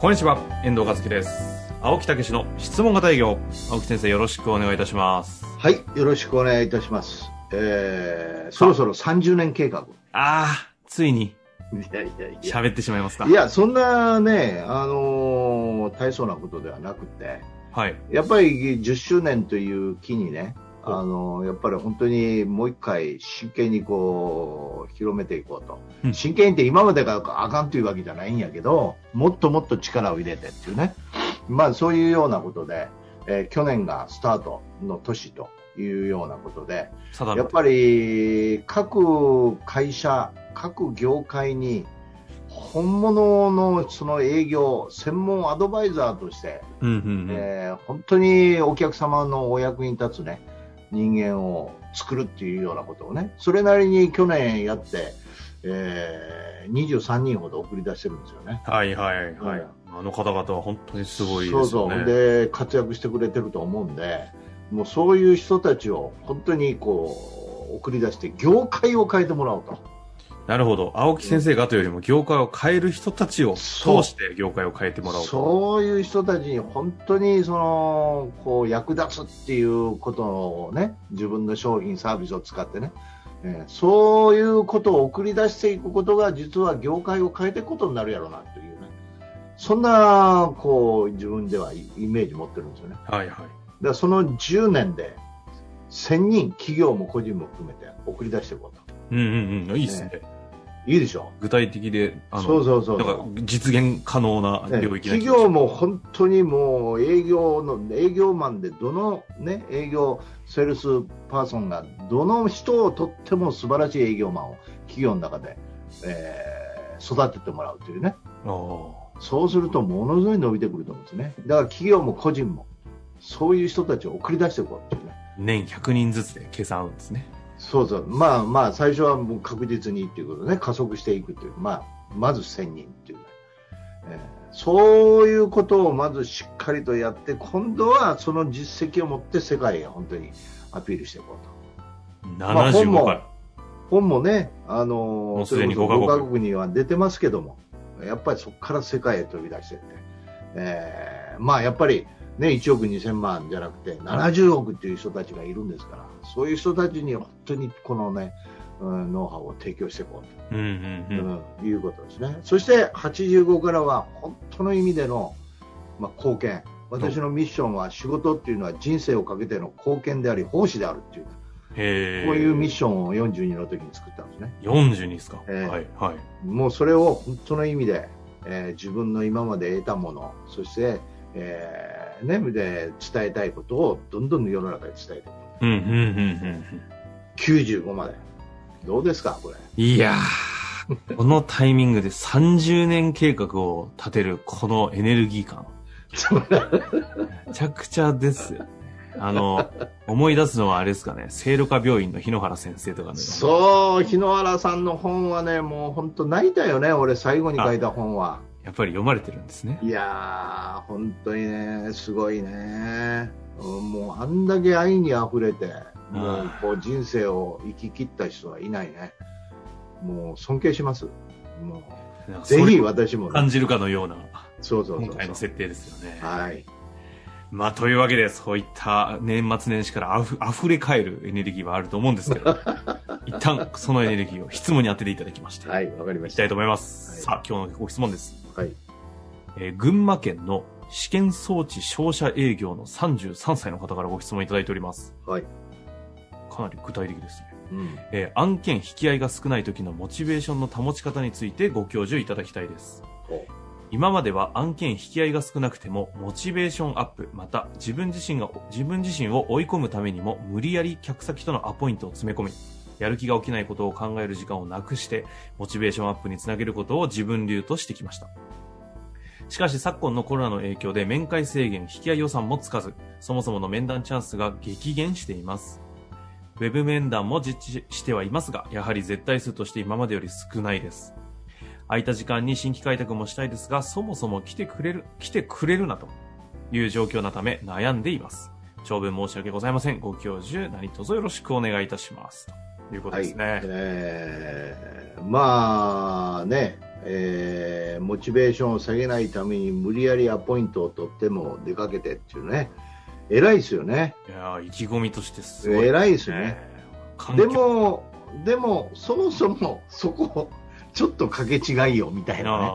こんにちは、遠藤和樹です。青木武の質問型営業。青木先生、よろしくお願いいたします。はい、よろしくお願いいたします。えー、そろそろ30年計画。あー、ついにいやいやいや。喋ってしまいますか。いや、そんなね、あのー大層なことではなくて、はい。やっぱり10周年という木にね、あのーやっぱり本当にもう一回真剣にこう、広めていこうと。うん真剣にって今までがあかんというわけじゃないんやけど、もっともっと力を入れてっていうね。まあそういうようなことで、えー去年がスタートの年というようなことで、やっぱり各会社、各業界に本物のその営業、専門アドバイザーとして、うんうんうん。えー本当にお客様のお役に立つね、人間を作るっていうようなことをね、それなりに去年やって、えー23人ほど送り出してるんですよね。はいはいはい。うんあの方々は本当にすごいですよね。そうそう。で、活躍してくれてると思うんで、もうそういう人たちを本当にこう、送り出して、業界を変えてもらおうと。なるほど。青木先生がというよりも、業界を変える人たちを通して業界を変えてもらおうと。そういう人たちに本当にそのこう役立つっていうことをね自分の商品サービスを使ってね、えーそういうことを送り出していくことが実は業界を変えていくことになるやろうなというねそんなこう自分ではイイメージ持ってるんですよねはいはい。らその10年で1000人企業も個人も含めて送り出していこうとうんうんうん。いいですね。いいでしょ。具体的で、あの、そうそうそう実現可能なね領域な気がします企業も本当にもう営業の営業マンでどの、ね、営業セールスパーソンがどの人をとっても素晴らしい営業マンを企業の中で、えー育ててもらうというね。そうするとものすごい伸びてくると思うんですね。だから企業も個人もそういう人たちを送り出していこうっていうね。年100人ずつで計算合うんですね。そうそう。まあまあ最初はもう確実にっていうことでね加速していくという。まあまず1000人っていうね、えーそういうことをまずしっかりとやって今度はその実績を持って世界へ本当にアピールしていこうと。まあ本75も回。本もねあのもうすでにそれこそ5カ国。5カ国には出てますけどもやっぱりそこから世界へ飛び出していって、えーまあやっぱりね、1億2000万じゃなくて70億っていう人たちがいるんですからそういう人たちに本当にこのね、うんノウハウを提供していこうと。うんうんうん。うんいうことですね。そして85からは本当の意味での、まあ、貢献。私のミッションは仕事っていうのは人生をかけての貢献であり奉仕であるっていう。こういうミッションを42の時に作ったんですね。42ですか？ええはいはい。もうそれを本当の意味で、えー自分の今まで得たもの、そして、えーね、で伝えたいことをどんどん世の中に伝えていく。うんうんうんうん95まで。どうですか、これ。うん。いやー、このタイミングで30年計画を立てるこのエネルギー感。めちゃくちゃですよね。あの、思い出すのはあれですかね、聖路加病院の日野原先生とかね。そう、日野原さんの本はね、もう本当泣いたよね、俺最後に書いた本は。やっぱり読まれてるんですね。いやー、本当にね、すごいね。うんもうあんだけ愛に溢れて、もうこう人生を生き切った人はいないね。もう尊敬します。もうぜひ私もね、感じるかのような、そうそうそう。今回の設定ですよね。はい。まあ、というわけで、そういった年末年始からあふ溢れ返るエネルギーはあると思うんですけど、一旦そのエネルギーを質問に当てていただきまして、はい、わかりまいきしたた。いと思います。はいさあ、今日のご質問です。はい。えー群馬県の試験装置商社営業の33歳の方からご質問いただいております。はい。かなり具体的ですね。うん。えー案件引き合いが少ない時のモチベーションの保ち方についてご教授いただきたいです。ほ今までは案件引き合いが少なくても、モチベーションアップ、また自分自身が、自分自身を追い込むためにも、無理やり客先とのアポイントを詰め込み、やる気が起きないことを考える時間をなくして、モチベーションアップにつなげることを自分流としてきました。しかし昨今のコロナの影響で面会制限、引き合い予算もつかず、そもそもの面談チャンスが激減しています。ウェブ面談も実施してはいますが、やはり絶対数として今までより少ないです。空いた時間に新規開拓もしたいですが、そもそも来てくれる、来てくれるなという状況なため悩んでいます。長文申し訳ございません。ご教授、何卒よろしくお願いいたします。ということですね。はいえーまあね、えーモチベーションを下げないために無理やりアポイントを取っても出かけてっていうね、偉いですよね。いやー意気込みとしてすごい、偉いですよね。でも、でも、そもそもそこ、ちょっと掛け違いよみたいなね。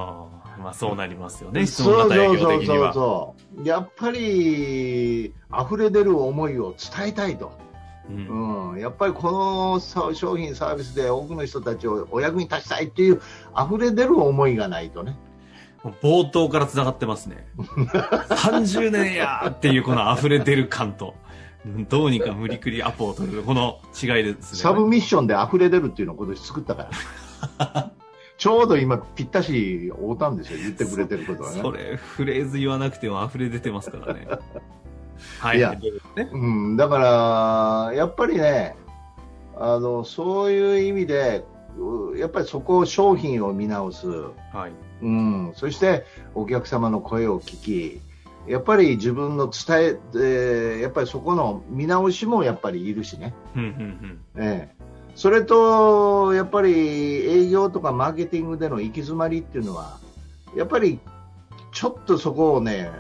まあそうなりますよね。質そうそうそう。そう。やっぱり、溢れ出る思いを伝えたいと。うんうん、やっぱりこのさ商品サービスで多くの人たちをお役に立ちたいっていう溢れ出る思いがないとね。冒頭から繋がってますね。30年やーっていうこの溢れ出る感と、うんどうにか無理くりアポを取る、この違いですね。サブミッションで溢れ出るっていうのを今年作ったから。ちょうど今ぴったし合うたんですよ、言ってくれてることはね。それ、フレーズ言わなくても溢れ出てますからね。はい。いやね、うん、だから、やっぱりね、あの、そういう意味で、うやっぱりそこを商品を見直す。はい。うん、そしてお客様の声を聞き、やっぱり自分の伝え、えーやっぱりそこの見直しもやっぱりいるしね。うんうんええそれと、やっぱり営業とかマーケティングでの行き詰まりっていうのは、やっぱりちょっとそこをね、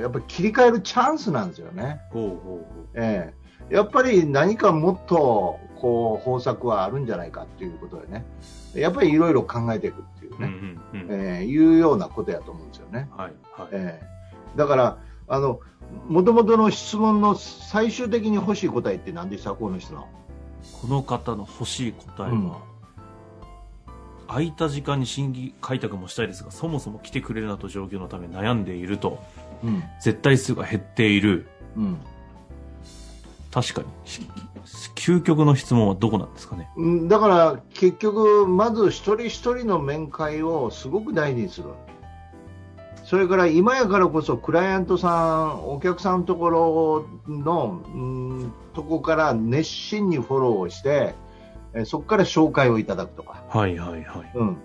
やっぱり切り替えるチャンスなんですよね。うん。ほうほうほええやっぱり何かもっとこう方策はあるんじゃないかっていうことでね、やっぱりいろいろ考えていくっていうう。うんね、うんうん。ええいうようなことやと思うんですよね。はい。はい。ええだから、あの、もともとの質問の最終的に欲しい答えって何でした？この人の。この方の欲しい答えは、うん空いた時間に新規開拓もしたいですが、そもそも来てくれるなと状況のため悩んでいると、うん。絶対数が減っている。うん。確かに。し究極の質問はどこなんですかね？うんだから結局、まず一人一人の面会をすごく大事にする。それから今やからこそクライアントさん、お客さんのところの、うん、とこから熱心にフォローをして、えそこから紹介をいただくとか。はいはいはい。うん。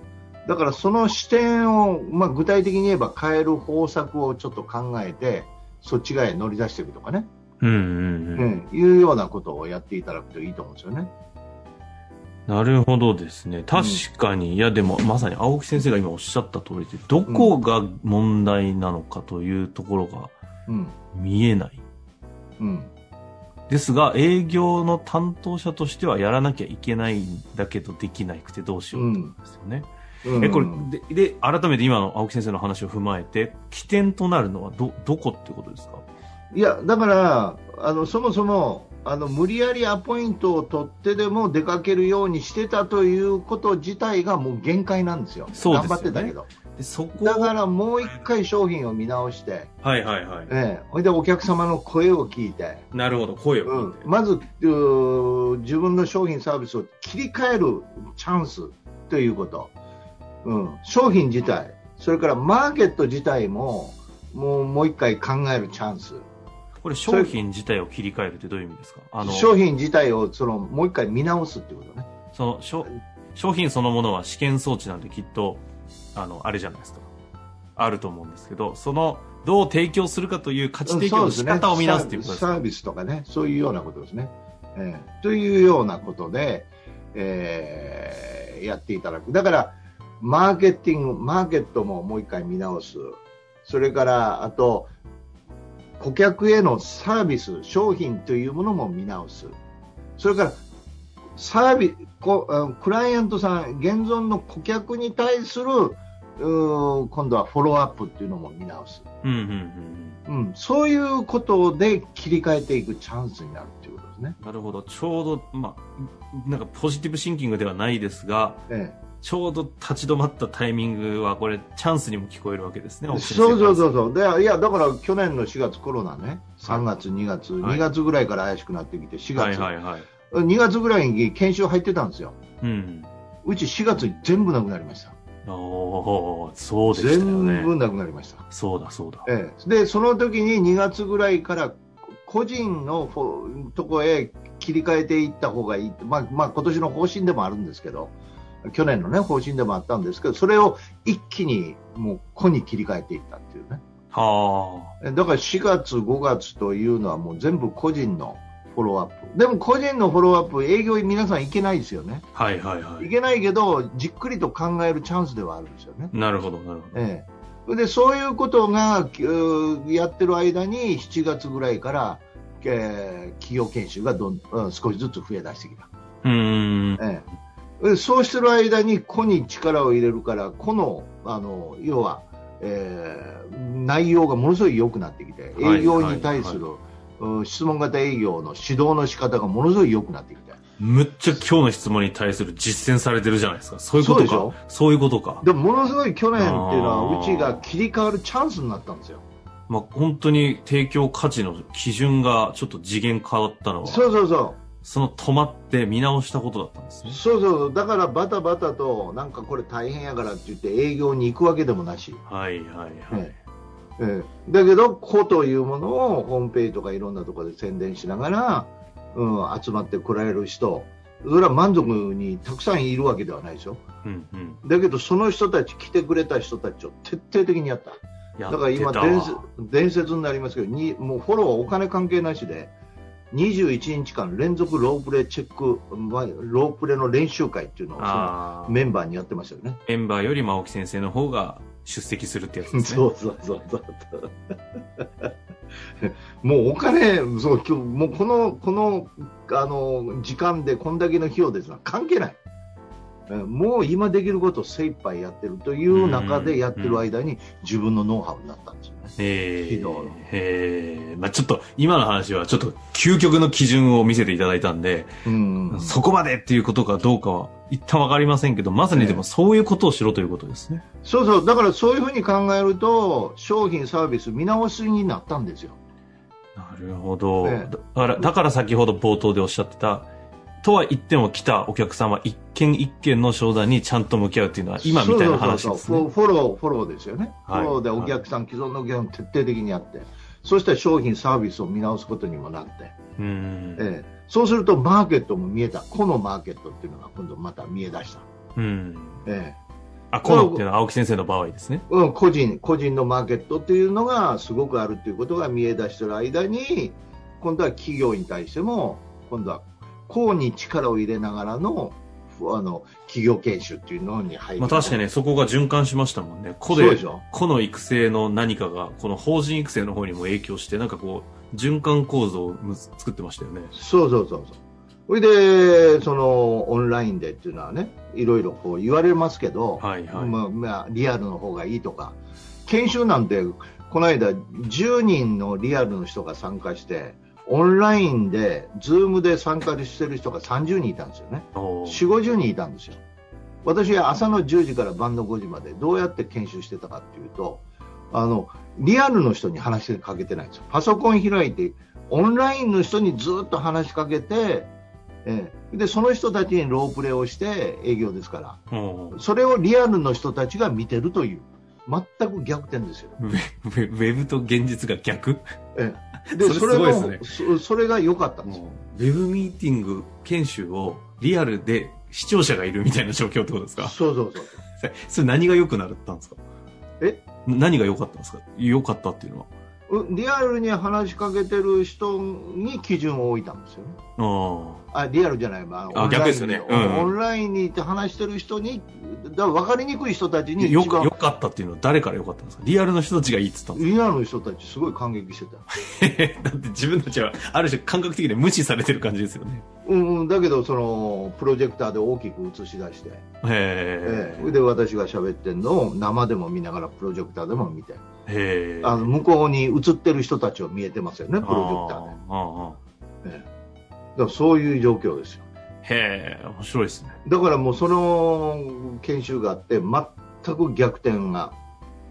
だからその視点を、まあ、具体的に言えば変える方策をちょっと考えて、そっち側へ乗り出していくとかね。うんうんううん。ん。いうようなことをやっていただくといいと思うんですよね。なるほどですね。確かに、いやでもまさに青木先生が今おっしゃった通りで、どこが問題なのかというところがうん。見えない。うん。ですが、営業の担当者としてはやらなきゃいけないんだけどできなくてどうしようってことですよね。うんえ、これで、で、改めて今の青木先生の話を踏まえて、起点となるのはど、どこってことですか？いや、だから、あの、そもそも、あの、無理やりアポイントを取ってでも出かけるようにしてたということ自体がもう限界なんですよ。そうですよね。頑張ってたけど。でそこだからもう一回商品を見直して、はいはいはい。ええ、ほいでお客様の声を聞いて、なるほど、声をうん。まず自分の商品サービスを切り替えるチャンスということ、うん、商品自体、それからマーケット自体ももうもう一回考えるチャンス、これ商品自体を切り替えるってどういう意味ですか？あの、商品自体をそのもう一回見直すっていうことね。その商商品そのものは試験装置なんできっとあのあれじゃないですか。あると思うんですけどそのどう提供するかという価値提供の仕方を見直すということですか？サービスとかね、そういうようなことですね。ええというようなことで、えーやっていただく。だから、マーケティング、マーケットももう一回見直す。それから、あと、顧客へのサービス、商品というものも見直す。それから、サービこあクライアントさん、現存の顧客に対する、今度はフォローアップっていうのも見直す。そういうことで切り替えていくチャンスになるっていうことですね。うんなるほどちょうどまあなんかポジティブシンキングではないですがえちょうど立ち止まったタイミングはこれチャンスにも聞こえるわけですねそうそううそう。そうでいやだから去年の4月コロナね3月2月、はい。2月ぐらいから怪しくなってきて4はい月、はいはい。2月ぐらいに研修入ってたんですよ。うん。うち4月に全部なくなりました。おーそうでしたよ全ね。部なくなりました。そうだそうだ。ええ、で、その時に2月ぐらいから個人のとこへ切り替えていった方がいい。まあ、まあ、今年の方針でもあるんですけど、去年のね、方針でもあったんですけど、それを一気にもう個に切り替えていったっていうね。はえだから4月、5月というのはもう全部個人のフォローアップ。でも個人のフォローアップ、営業皆さん行けないですよね。あ。はいはいはいい。けないけど、じっくりと考えるチャンスではあるんですよね。なるほどなるほど。ええ、でそういうことがやってる間に7月ぐらいから、えー企業研修がどん、うん少しずつ増え出してきた、うーん。ええ、でそうしてる間に個に力を入れるから個のあの要は、えー内容がものすごい良くなってきてはい営業に対する、うん質問型営業の指導の仕方がものすごい良くなってきてむっちゃ今日の質問に対する実践されてるじゃないですか。そういうことか。そういうことか。でもものすごい去年っていうのはうちが切り替わるチャンスになったんですよ。まあ、本当に提供価値の基準がちょっと次元変わったのは、そうそうそうその止まって見直したことだったんですね。そうそう、だからバタバタと、なんかこれ大変やからって言って営業に行くわけでもなし。はいはいはい。えええだけど、子というものをホームページとかいろんなところで宣伝しながら、うん、集まってこられる人、それは満足にたくさんいるわけではないですよ。うんうん。だけど、その人たち、来てくれた人たちを徹底的にやった。やだから今伝説、伝説になりますけど、にもうフォローはお金関係なしで、21日間連続ロープレチェック、まロープレの練習会っていうのをそのメンバーにやってましたよね。メンバーより真沖先生の方が出席するってやつですね。そうそうそうそう。もうお金、そう今日もうこのこのあの時間でこんだけの費用ですが関係ない。えもう今できることを精一杯やってるという中でやってる間に自分のノウハウになったんですよね。ええー、まあちょっと今の話はちょっと究極の基準を見せていただいたんで、うんそこまでっていうことかどうかは一旦わかりませんけど、まさにでもそういうことをしろということですね。そうそう、だからそういうふうに考えると、商品、サービス見直しになったんですよ。なるほど。ええだから、だから先ほど冒頭でおっしゃってた、とは言っても来たお客様一件一件の商談にちゃんと向き合うっていうのは今みたいな話ですね。そうそうフォフォロー、フォローですよね。はいフォローでお客さん、既存のお客さんを徹底的にやって、そして商品、サービスを見直すことにもなって、うん。ええそうするとマーケットも見えた。このマーケットっていうのが今度また見え出した。うん。えあ、このっていうのは青木先生の場合ですね。えうん、個人、個人のマーケットっていうのがすごくあるっていうことが見え出してる間に、今度は企業に対しても、今度はこうに力を入れながらの、ふあの、企業研修っていうのに入る。まあ確かにね、そこが循環しましたもんね。個で個の育成の何かが、この法人育成の方にも影響して、なんかこう、循環構造を作ってましたよね。そうそうそうそう。それで、その、オンラインでっていうのはね、いろいろこう言われますけど、はいはい。まあ、まあ、リアルの方がいいとか、研修なんて、この間、10人のリアルの人が参加して、オンラインで、 Zoom で参加してる人が30人いたんですよね。おー4、50人いたんですよ。私は朝の10時から晩の5時までどうやって研修してたかっていうと、あの、リアルの人に話しかけてないんですよ。パソコン開いて、オンラインの人にずっと話しかけて、ええで、その人たちにロープレをして営業ですから、それをリアルの人たちが見てるという、全く逆転ですよ。ウェウェブと現実が逆？ええ、それすごいですねそそれが良かったんですよ。ウェブミーティング研修をリアルで視聴者がいるみたいな状況ってことですか？そうそうそう。それ何が良くなったんですか？え？何が良かったんですか？良かったっていうのは。うリアルに話しかけてる人に基準を置いたんですよね。ああリアルじゃない、まあ逆ですよねうんうんオンラインに行って話してる人に、だ分かりにくい人たちあ。によか良かったっていうのは誰から良かったんですか？リアルの人たちがいいって言ったんですリアルの人たちすごい感激してた。か だって自分たちはある種感覚的で無視されてる感じですよね。うんうん、だけど、その、プロジェクターで大きく映し出して、へえええ。で、私が喋ってるのを生でも見ながら、プロジェクターでも見て。あの、向こうに映ってる人たちを見えてますよね、プロジェクターで。ああああええだからそういう状況ですよ。へえ、面白いですね。だからもうその研修があって、全く逆転が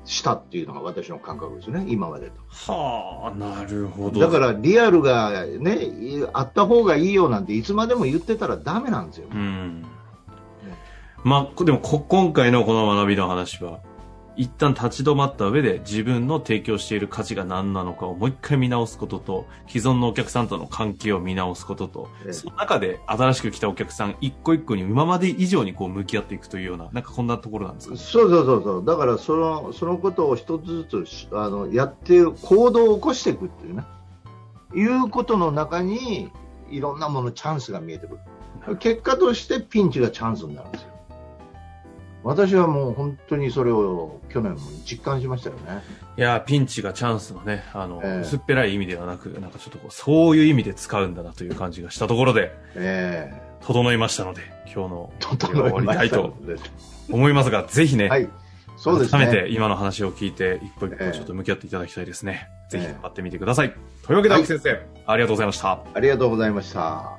したっていうのが私の感覚ですね、今までと。はあ、なるほど。だからリアルがね、いあった方がいいよなんていつまでも言ってたらダメなんですよ。うん。まあ、でもこ、今回のこの学びの話は、一旦立ち止まった上で自分の提供している価値が何なのかをもう一回見直すことと、既存のお客さんとの関係を見直すことと、ええその中で新しく来たお客さん一個一個に今まで以上にこう向き合っていくというような、なんかこんなところなんですか？ね。そうそうそうそう。だからそのそのことを一つずつしあのやって行動を起こしていくっていうね、いうことの中にいろんなものチャンスが見えてくる。結果としてピンチがチャンスになるんですよ。私はもう本当にそれを去年も実感しましたよね。いやー、ピンチがチャンスのね、あの、ええ薄っぺらい意味ではなく、なんかちょっとこう、そういう意味で使うんだなという感じがしたところで、え整いましたので、今日の終わりたたいと思いますが、ぜひね、はい。そうですね。改めて今の話を聞いて、一歩一ええ歩ちょっと向き合っていただきたいですね。ぜひええ頑張ってみてください。というわけで、はい青木先生、ありがとうございました。ありがとうございました。